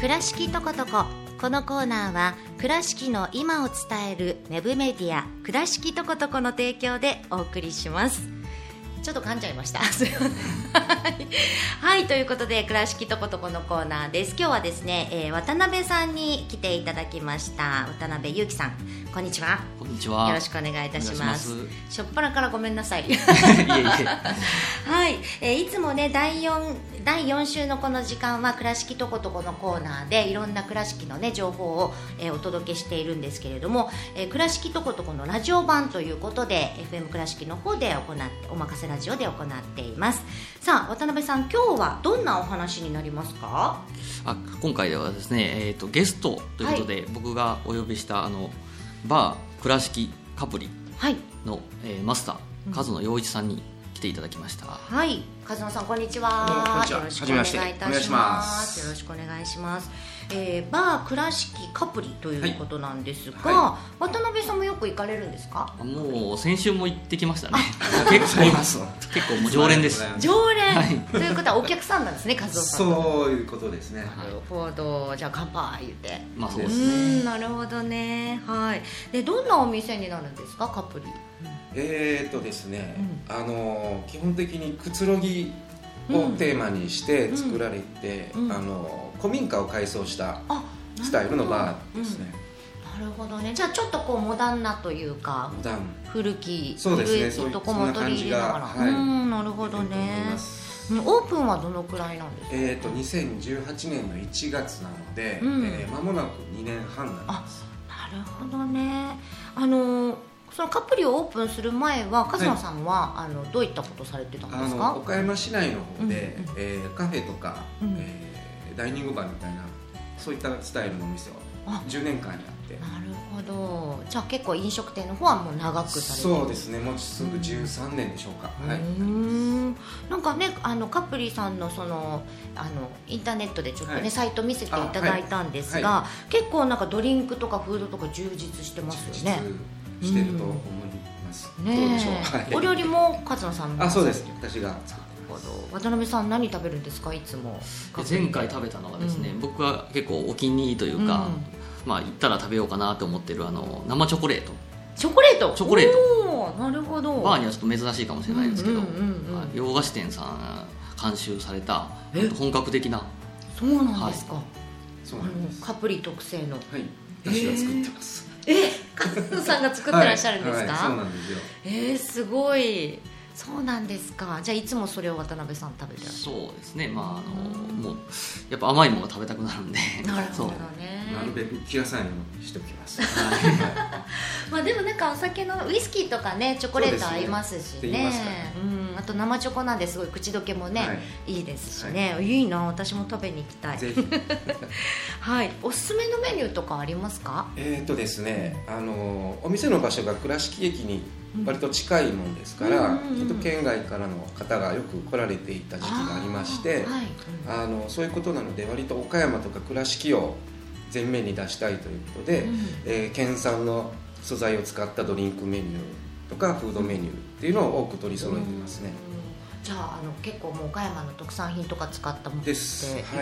倉敷とことここのコーナーは倉敷の今を伝えるウェブメディア倉敷とことこの提供でお送りします。ちょっと噛んじゃいました。はい。ということで倉敷とことこのコーナーです。今日はですね、えー渡辺さんに来ていただきました。渡辺裕樹さん。こんにちは。んにちは。よろしくお願いいたします。ししょっぱなからごめんなさい。はい、えーいつもね第4第4週のこの時間は倉敷とことこのコーナーでいろんな倉敷のね情報を、えーお届けしているんですけれども、えー倉敷とことこのラジオ版ということで FM 倉敷の方で行っておまかせラジオで行っています。さあ渡辺さん今日はどんなお話になりますか？あ今回ではですね、えー、とゲストということで、僕がお呼びしたあのバー倉敷カプリはい。の、えーマスター和野陽一さんに来ていただきました。はい、和野さんこんにちはに。ちはよろしくお願いいたします。しますよろしくお願いします。えー、バー倉敷カプリということなんですが、は渡辺さんもよく行かれるんですか？もう先週も行ってきましたね。結構います結構もう常連です。常連、はいということはお客さんなんですね、和夫さん。なそういうことですねるほど、じゃあ乾杯言って。うまあそうですね。ん、なるほどね。はい。でどんなお店になるんですか、カプリ？えーとですね、あの基本的にくつろぎをテーマにして作られて、うん。うん。あの古民家を改装したあ、スタイルのバーですね、なるほどね。じゃあちょっとこうモダンなというか、古きそうですね。古いとこも取り入れながら。そういうそんな感じがはい。うん、なるほどね。オープンはどのくらいなんですか？えーと2018年の1月なので、うん。えー間もなく2年半になります。なるほどね。あのそのカプリをオープンする前は和野さんは、あのどういったことされてたんですあのか。岡山市内の方で、うんうんえーカフェとか、うんえーダイニングバーみたいなそういったスタイルのお店をあ。10年間やって。なるほど。じゃあ結構飲食店の方はもう長くされてる。そうですね。もうすぐ13年でしょうか、はいうーん。なんかねあのカプリさんのそのあのインターネットでちょっとね、はい。サイト見せていただいたんですが、あは結構なんかドリンクとかフードとか充実してますよね。してると思います、どうねでしょう、え、はい、お料理も勝野さんあそうです。な私が渡辺さん何食べるんですか？いつも。で前回食べたのがですね、うん。僕は結構お気に入りというか、うん。まあ行ったら食べようかなと思ってるあの生チョコレート。チョコレート？チョコレート。なるほど。バーにはちょっと珍しいかもしれないですけど、洋菓子店さん監修されたえ？本格的な。そうなんですか、あそうなんです。のカプリ特製の。はい。私が作ってます、え？さんが作ってらっしゃるんですか、はいはいそうなんですよ。えー、すごいそうなんですか。じゃあいつもそれを渡辺さん食べてらっしそうですね。まああのもうやっぱ甘いものが食べたくなるんで。なるほどね。なるべく気がさないようにしておきます、まあでもなんかお酒のウイスキーとかねチョコレート合いますしね。ね。ますか。らねうん、あと生チョコなんですごい口どけもね、、はい。いですしね、い、いな私も食べに行きたい。ぜひ。はい。おすすめのメニューとかありますか？えーとですねあのお店の場所が倉敷駅に割と近いもんですから、ちょっと県外からの方がよく来られていた時期がありましてあのそういうことなので割と岡山とか倉敷を前面に出したいということで、うん。えー県産の素材を使ったドリンクメニューとかフードメニューっていうのを多く取り揃えてますね、うんじゃああの結構もう岡山の特産品とか使ったものでいい。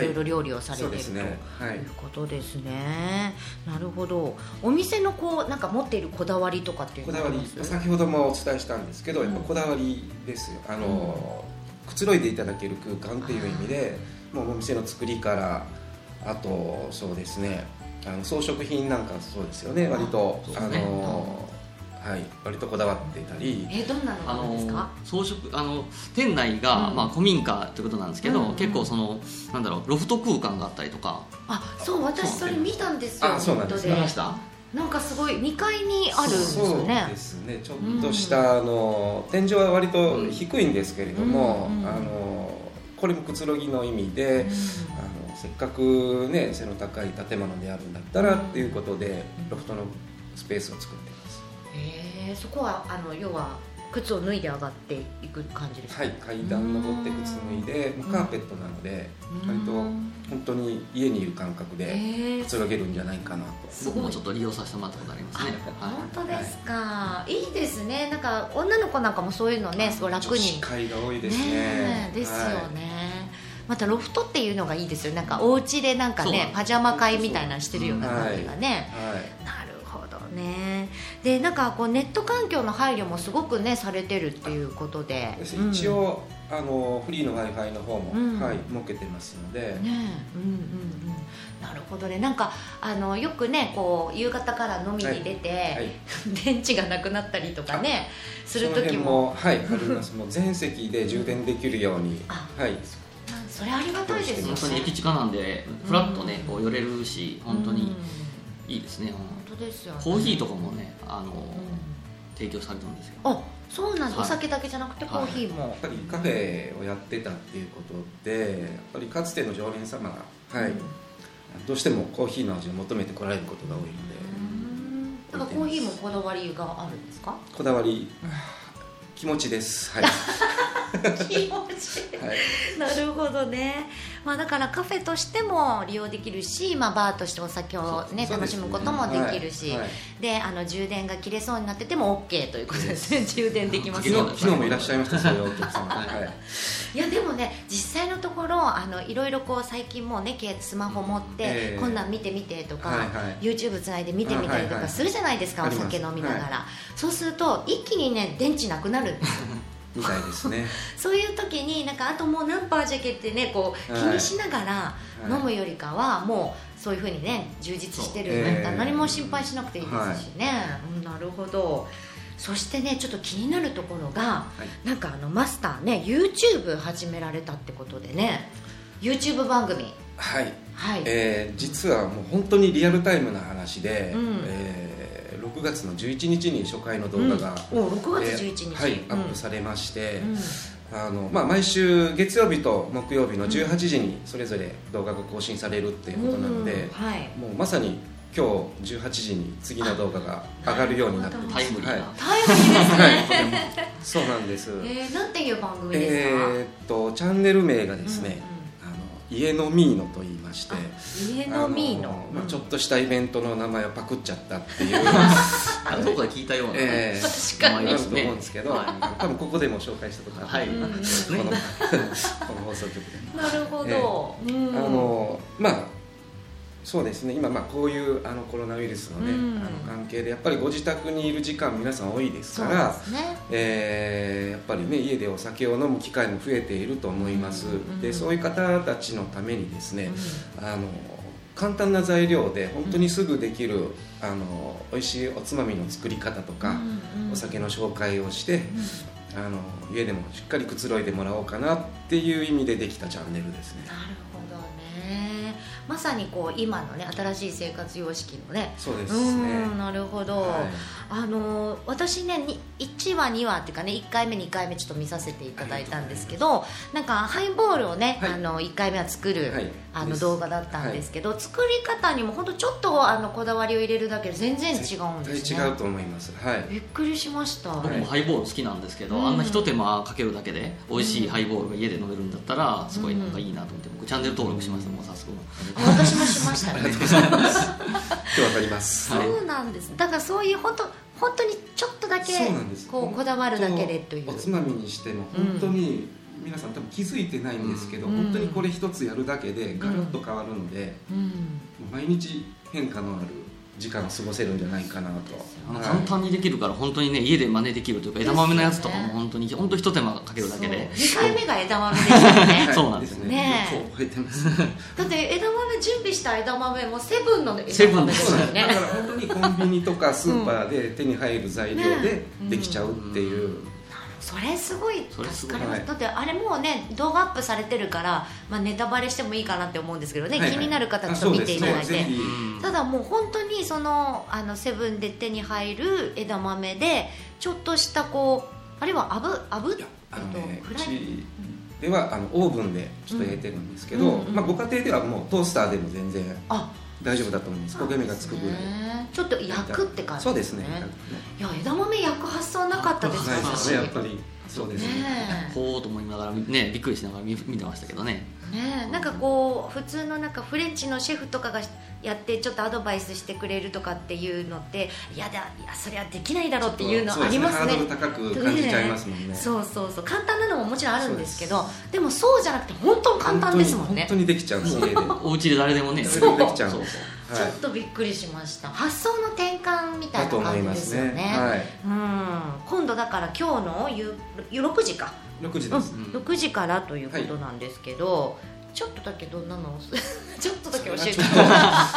ろいろ料理をされてるはい。いうことですね。なるほど。お店のこうなんか持っているこだわりとかっていうこだわり先ほどもお伝えしたんですけど、うん。やっぱこだわりですよ。あの、くつろいでいただける空間っていう意味でもうお店の作りからあとそうですね。あの装飾品なんかそうですよね。割とあの、はい。割とこだわってたり。えどんなのあがあるんですのか装飾あの店内が、うん。まあ、古民家ということなんですけど、うんうん。結構そのなんだろうロフト空間があったりとか。あそう私それ見たんですよあそうなんです見ました？なんかすごい2階にあるんですよそうねですね。ちょっとした、あの天井は割と低いんですけれども、うんうんあのこれもくつろぎの意味で、あのせっかくね背の高い建物であるんだったらっていうことでロフトのスペースを作ってえそこはあの要は靴を脱いで上がっていく感じですか？はい階段登って靴脱いでカーペットなので割と本当に家にいる感覚でくつろげるんじゃないかなと。僕もちょっと利用させてもらったことありますね、はい。本当ですか、い、いですね。なんか女の子なんかもそういうのねすごい楽に。女子会が多いですね。ねえですよはい。ね、またロフトっていうのがいいですよ。なんかお家でなんかねパジャマ会みたいなのしてるような感じがね、はいね。でなんかこうネット環境の配慮もすごくねされてるっていうことで。です。うん。一応、あのフリーの w i f i の方も、うん。はい、設けてますので、ね。うんうんうん。なるほどね。なんかあのよくねこう夕方から飲みに出て、はい、電池がなくなったりとかねするその辺時ももはいあります。もう全席で充電できるようにあはい。それありがたいですよね。本当に駅近なんでフラッとねこう寄れるし本当うん。にいいですね。本当ですよね。コーヒーとかもねあのうん。提供されてるんですよ。あそうなんです、はい。お酒だけじゃなくてコーヒーも、やっぱりカフェをやってたっていうことでやっぱりかつての常連様が、はい。うん。どうしてもコーヒーの味を求めてこられることが多いので、うん。だからコーヒーもこだわりがあるんですか？こだわり気持ちです。はい、気持ち。はい、なるほどね、まあ、だからカフェとしても利用できるし、まあ、バーとしてお酒を、ね、楽しむこともできるし、はい。はい。であの充電が切れそうになってても OK ということです。ね充電できますよ。昨日もいらっしゃいましたそういうお客様。はい。い。やでもね実際のところあのいろいろこう最近もうねけスマホ持って、ええ。こんなん見てみてとか、はいはい。YouTube つないで見てみたりとかするじゃないですか、お酒飲みながら、そうすると一気にね電池なくなるんですよ。みたいですね。そういう時になんかあともう何パーじゃけってねこう気はい。にしながらい。飲むよりかはもうそういうふうにね充実してるええ何も心配しなくていいですしね、うんなるほど。そしてねちょっと気になるところが、はい。なんかあのマスターね YouTube 始められたってことでね YouTube 番組。はい、はい、えー実はもう本当にリアルタイムな話で、うん。えー6月の11日に初回の動画が、うん。お6月11日、えーはい、うん。アップされまして、うん。あのまあ、毎週月曜日と木曜日の18時にそれぞれ動画が更新されるっていうことなので、うんはい。もうまさに今日18時に次の動画が上がるようになってます。タイムリーな、はいタイムリーですね、そうなんです、えー、なんていう番組ですか、えーっとチャンネル名がですね、あの家のミーノと言いまして家のミーノ。ちょっとしたイベントの名前をパクっちゃったっていう。あどこかで聞いたような、えー確かにあると思うんですけど、はい。多分ここでも紹介したことある、はこの この放送局で。なるほど、うん。あのまあそうですね。今まあこういうあのコロナウイルスのね、うん。あの関係でやっぱりご自宅にいる時間皆さん多いですからね。えーやっぱりね家でお酒を飲む機会も増えていると思います、うんでそういう方たちのためにですね、あの簡単な材料で本当にすぐできる、あの美味しいおつまみの作り方とか、お酒の紹介をして、あの家でもしっかりくつろいでもらおうかなっていう意味でできたチャンネルですね。なるほど。ねまさにこう今のね新しい生活様式のね。そうですうねんなるほど、はい。あの私ねに1話2話っていうかね1回目2回目ちょっと見させていただいたんですけどなんかハイボールをね、はい。あの1回目は作る、はいあの動画だったんですけど、作り方にも本当ちょっとあのこだわりを入れるだけで全然違うんですね。違うと思います。はい。びっくりしました、僕もハイボール好きなんですけど、うん。あんなひと手間かけるだけで美味しいハイボールが家で飲めるんだったらすごいなんかいいなと思って僕チャンネル登録しましたもう早速。私もしましたね。今日わかります、はい。そうなんです。だからそういう本当本当にちょっとだけこうこだわるだけでという。おつまみにしても本当に皆さん多分気づいてないんですけど、うん。本当にこれ一つやるだけでガラッと変わるので、うん。毎日変化のある時間を過ごせるんじゃないかなと、はい簡単にできるから本当にね家で真似できるというか枝豆のやつとかも本当に本当ひと手間かけるだけで。2回目が枝豆ですよね。そうなんですね。ねえ。そう覚えてます。だって枝豆準備した枝豆もセブンのセブンで枝豆ですすよ。ねだから本当にコンビニとかスーパーで手に入る材料でできちゃうっていう、それすごいそれすごい助かります。はいだってあれもうね動画アップされてるから、まあ、ネタバレしてもいいかなって思うんですけどね、はいはい。気になる方あちょっと見ていただいて、ただもう本当にそのあのセブンで手に入る枝豆でちょっとしたこうあれはあぶあぶあのねではあのオーブンでちょっと焼いてるんですけど、うんうん。まあ、ご家庭ではもうトースターでも全然あ大丈夫だと思います。焦げ目がつくぐらい。ねちょっと焼くって感じそうですね。いや枝豆焼く発想なかったですない。です私ねやっぱりそうですね。ねえ。ほうと思いながらねびっくりしながら見見てましたけどねね。えなんかこう普通のなんかフレンチのシェフとかがやってちょっとアドバイスしてくれるとかっていうのっていやだいやそれはできないだろうっていうのありますねそうですハードル高く感じちゃいますもんね。そうそうそう。簡単なのももちろんあるんですけどでもそうじゃなくて本当に簡単ですもんね本当に本当にできちゃうんです家で。お家で誰でもね。誰でもできちゃう。んそう。ですちょっとびっくりしました。発想の転換みたいな感じですよね。ね。はい。うん。今度だから今日の夕夕6時か、6時うん。です、6時からということなんですけど、ちょっとだけどんなの？ちょっとだけ教えて。ちょっといや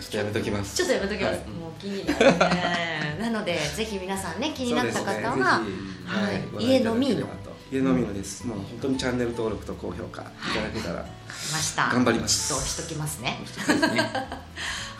ちょっとやめときます。ちょっとやめときます、はい。もう気になるね。なのでぜひ皆さんね気になった方は、ねはい。家飲みの。家飲みの。です、もう本当にチャンネル登録と高評価いただけたら来ました。頑張ります。そうしときますね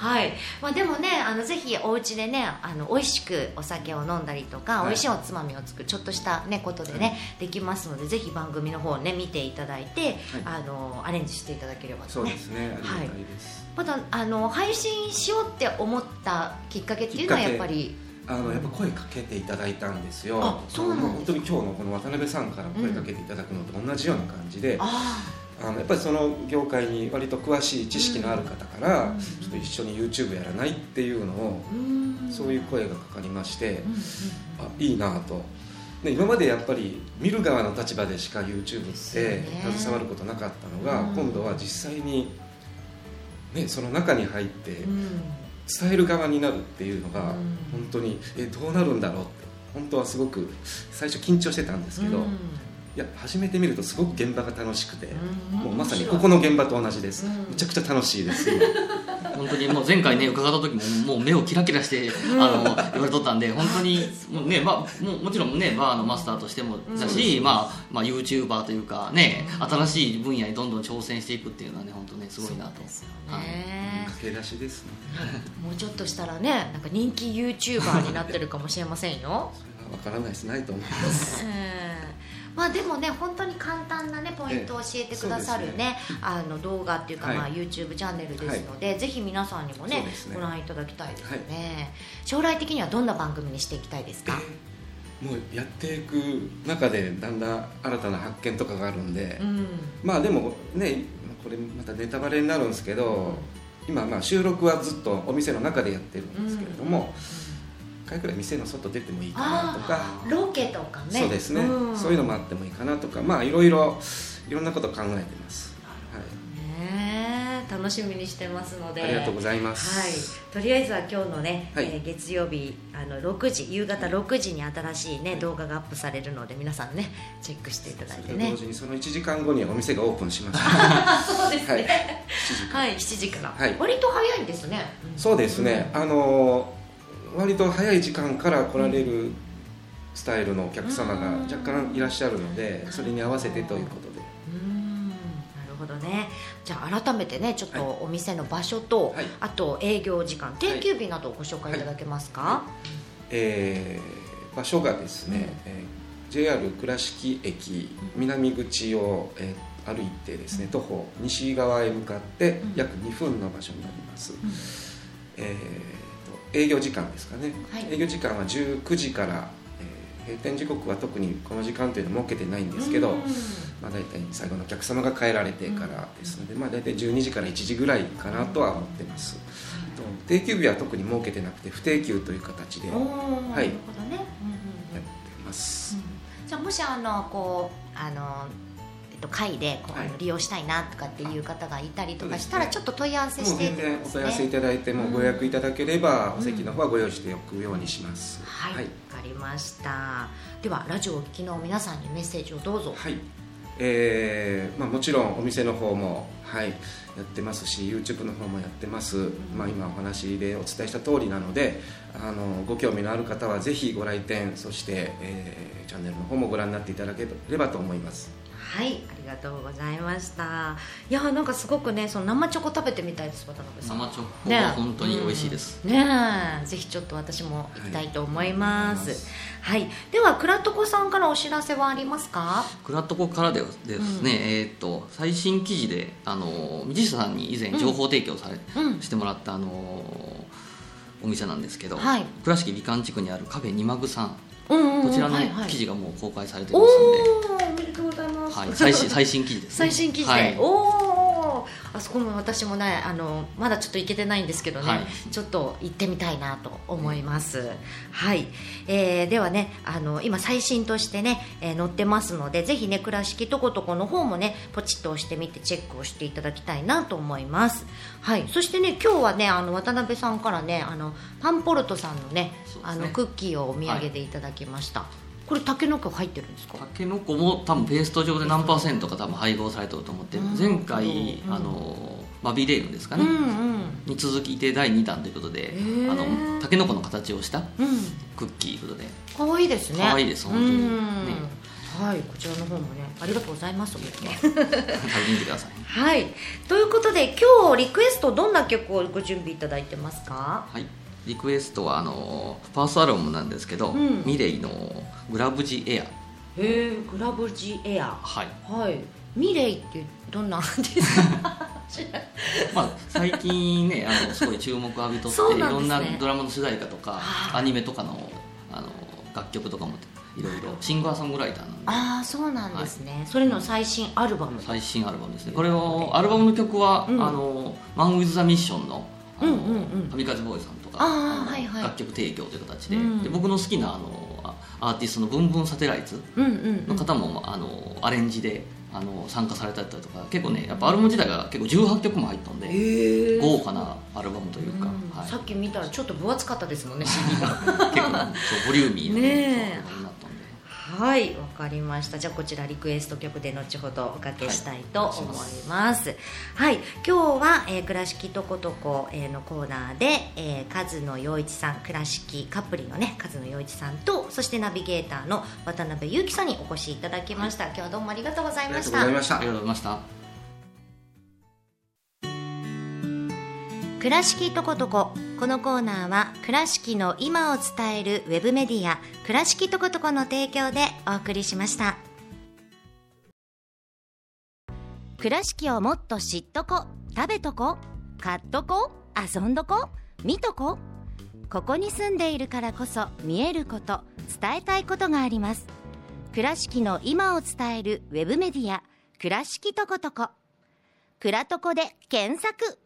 はい、まあ、でもねあのぜひお家でねあの美味しくお酒を飲んだりとか、はい。美味しいおつまみを作るちょっとした、ね、ことでね、できますのでぜひ番組の方をね見ていただいて、あのアレンジしていただければとね。そうですねありがたいです、またあの配信しようって思ったきっかけっていうのはやっぱり？あのやっぱ声かけていただいたんですよ。あそうなん本当に今日のこの渡辺さんから声かけていただくのと同じような感じで、ああのやっぱりその業界に割と詳しい知識のある方から、うん。ちょっと一緒に YouTube やらないっていうのを、そういう声がかかりまして、あいいなと。で今までやっぱり見る側の立場でしか YouTube ってね。携わることなかったのが、うん。今度は実際に、ね、その中に入ってうん。伝える側になるっていうのが、うん。本当にえどうなるんだろうって。本当はすごく最初緊張してたんですけど、うんいや始めてみるとすごく現場が楽しくて、うん。もうまさにここの現場と同じです、うん。めちゃくちゃ楽しいです。本当にもう前回ね伺った時ももう目をキラキラして、あの言われとったんで本当にもうね、まあ、もうもちろんねバーのマスターとしてもだし、まあまあ、YouTuber というかね新しい分野にどんどん挑戦していくっていうのはね本当ねすごいなと。そうですよはい。ね駆け出しですね。もうちょっとしたらねなんか人気 YouTuber になってるかもしれませんよ。それは分からないです。ないと思います。うんまあでもね本当に簡単なねポイントを教えてくださるね,、あの動画っていうか、はい。まあ YouTube チャンネルですので、ぜひ皆さんにもねね。ご覧いただきたいですね、将来的にはどんな番組にしていきたいですか、もうやっていく中でだんだん新たな発見とかがあるんで、うん。まあでもねこれまたネタバレになるんですけど、今まあ収録はずっとお店の中でやってるんですけれども、一回くらい店の外出てもいいかなとか、ロケとかね。そうですね、ん。そういうのもあってもいいかなとか。まあいろいろいろんなこと考えてます、はねえ。楽しみにしてますのい、で。ありがとうございます、はい、とりあえずは今日のね、はい。えー月曜日あの6時夕方6時に新しい、ね動画がアップされるので皆さんねチェックしていただいてね。同時にその1時間後にはお店がオープンしましたあそうですはい。ね7時間はい、7時から、はい。割と早いんですね。そうですね、あの割と早い時間から来られるスタイルのお客様が若干いらっしゃるのでそれに合わせてということで。うん。なるほどね。じゃあ改めてねちょっとお店の場所と、はい。あと営業時間定休日などをご紹介いただけますか、えー場所がですね、えー JR 倉敷駅南口を、えー歩いてですね徒歩西側へ向かってうん。約2分の場所になります、えーと営業時間ですかね、はい。営業時間は19時から、えー閉店時刻は特にこの時間というのは設けてないんですけど、うん。まあ、大体最後のお客様が帰られてからですので、まあ、大体12時から1時ぐらいかなとは思ってます、と定休日は特に設けてなくて不定休という形でね、うんうんうん。てます、じゃあもしあのこうあのと会でこう、利用したいなとかっていう方がいたりとかしたら、ちょっと問い合わせして全然お問い合わせいたただいてもうん。ご予約いただければ、お席の方はご用意しておくようにします。はい、わ、はい、かりました。ではラジオをお聞きの皆さんにメッセージをどうぞ。はい。えーまあ、もちろんお店の方も、はい、やってますし YouTube の方もやってます、まあ、今お話でお伝えした通りなのであのご興味のある方はぜひご来店そして、えーチャンネルの方もご覧になっていただければと思いますはいありがとうございました。いやなんかすごくねその生チョコ食べてみたいです渡辺さん。生チョコは本当に美味しいです、ねえ。ぜひちょっと私も行きたいと思います。はい、では倉床さんからお知らせはありますか？クラットコからではですね、うん。えーっと最新記事であの道下さんに以前情報提供され、うん。してもらったあのお店なんですけど、はい。倉敷美観地区にあるカフェ二マグさんうんうんうんこちらのはいはい。記事がもう公開されてますので、おおおめでとうございます、はい、最新最新記事です、ね、最新記事で、はい。おおあそこも私もねあのまだちょっと行けてないんですけどね、はい。ちょっと行ってみたいなと思います、はい、えーではねあの今最新としてね、えー載ってますのでぜひね倉敷とことこの方もねポチッと押してみてチェックをしていただきたいなと思います。はい。そしてね今日はねあの渡辺さんからねあのパンポルトさんのねね。あのクッキーをお土産でいただきました、これたけのこ入ってるんですか？たけのこも多分ペースト状で何パーセントか多分配合されてると思ってうん。前回うん。あのマビレーヌですかね、うんうん。に続きで第2弾ということであのたけのこの形をしたうん。クッキーということで可愛いですね。可愛いです本当に。はいこちらの方もねありがとうございます 食べてみてください。はい。ということで今日リクエストどんな曲をご準備いただいてますか？はいリクエストはあのファーストアルバムなんですけど、うん。ミレイのグラブジエア。へえグラブジエア。はい。はい。ミレイってどんなアーティストまあ、最近ねあのすごい注目を浴びとって、そういろなんなドラマの主題歌とかはあアニメとかのあの楽曲とかもいろいろ。シンガーソングライターなんで。ああそうなんですね、それの最新アルバム。最新アルバムですね。これをアルバムの曲は、うん。あのマン・ウィズ・ザ・ミッションのあの、うんうんボーイさんとかはいはい。楽曲提供という形で,、うん。で僕の好きなあのあアーティストのブンブンサテライツうんうんうん。の方も、あのアレンジであの参加されたりとか結構ねやっぱアルバム自体が結構18曲も入ったんで、へえ豪華なアルバムというか、うん。はい、さっき見たらちょっと分厚かったですもんね CD が。結構そうボリューミーなねえ。そうになったんではいわかりました。じゃあこちらリクエスト曲で後ほどおかけしたいと思います。はい、今日は、えー倉敷とことこ、えーのコーナーで、えー、数野陽一さん倉敷カップリのね数野陽一さんとそしてナビゲーターの渡辺裕樹さんにお越しいただきました、今日はどうもありがとうございありがとうごましたざいました。ありがとうございました倉敷とことここのコーナーは倉敷の今を伝えるウェブメディア倉敷とことこの提供でお送りしました。倉敷をもっと知っとこ食べとこ買っとこ遊んどこ見とこ。ここに住んでいるからこそ見えること伝えたいことがあります。倉敷の今を伝えるウェブメディア倉敷とことこ倉とこで検索。